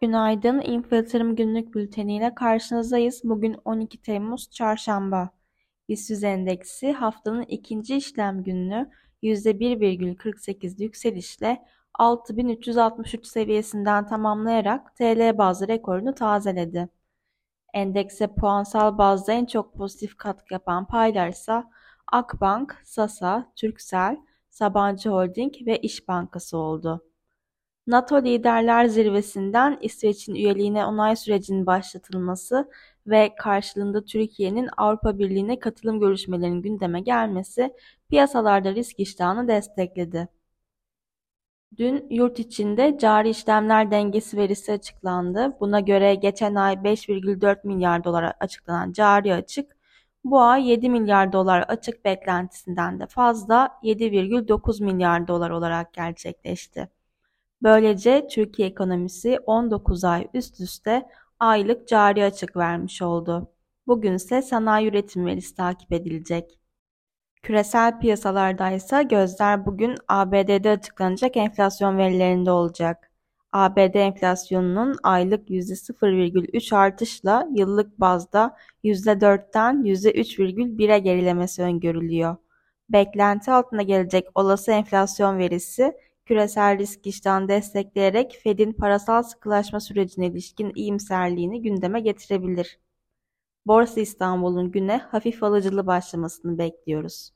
Günaydın, İnfo Yatırım Günlük Bülteni ile karşınızdayız. Bugün 12 Temmuz Çarşamba. BIST endeksi haftanın ikinci işlem gününü %1,48 yükselişle 6363 seviyesinden tamamlayarak TL bazlı rekorunu tazeledi. Endekse puansal bazda en çok pozitif katkı yapan paylar ise Akbank, Sasa, Turkcell, Sabancı Holding ve İş Bankası oldu. NATO Liderler Zirvesi'nden İsveç'in üyeliğine onay sürecinin başlatılması ve karşılığında Türkiye'nin Avrupa Birliği'ne katılım görüşmelerinin gündeme gelmesi piyasalarda risk iştahını destekledi. Dün yurt içinde cari işlemler dengesi verisi açıklandı. Buna göre geçen ay 5,4 milyar dolar açıklanan cari açık bu ay 7 milyar dolar açık beklentisinden de fazla 7,9 milyar dolar olarak gerçekleşti. Böylece Türkiye ekonomisi 19 ay üst üste aylık cari açık vermiş oldu. Bugün ise sanayi üretim verisi takip edilecek. Küresel piyasalarda ise gözler bugün ABD'de açıklanacak enflasyon verilerinde olacak. ABD enflasyonunun aylık %0,3 artışla yıllık bazda %4'ten %3,1'e gerilemesi öngörülüyor. Beklenti altına gelecek olası enflasyon verisi küresel risk iştahını destekleyerek Fed'in parasal sıkılaşma sürecine ilişkin iyimserliğini gündeme getirebilir. Borsa İstanbul'un güne hafif alıcılı başlamasını bekliyoruz.